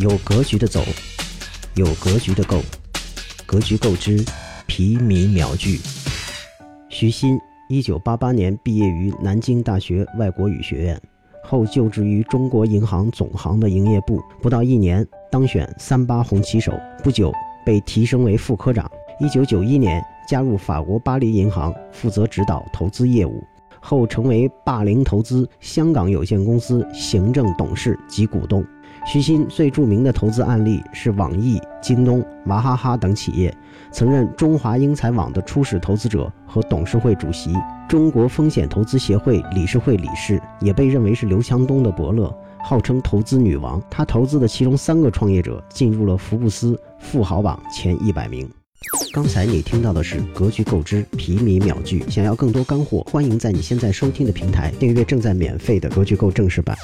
有格局的走，有格局的购，格局购之，皮米秒聚。徐新，一九八八年毕业于南京大学外国语学院，后就职于中国银行总行的营业部，不到一年当选三八红旗手，不久被提升为副科长。一九九一年加入法国巴黎银行，负责指导投资业务。后成为霸凌投资香港有限公司行政董事及股东。徐新最著名的投资案例是网易、京东、娃哈哈等企业，曾任中华英才网的初始投资者和董事会主席，中国风险投资协会理事会理事，也被认为是刘强东的伯乐，号称投资女王。他投资的其中三个创业者进入了福布斯富豪榜前一百名。刚才你听到的是格局购知皮米秒聚，想要更多干货，欢迎在你现在收听的平台订阅正在免费的格局购正式版。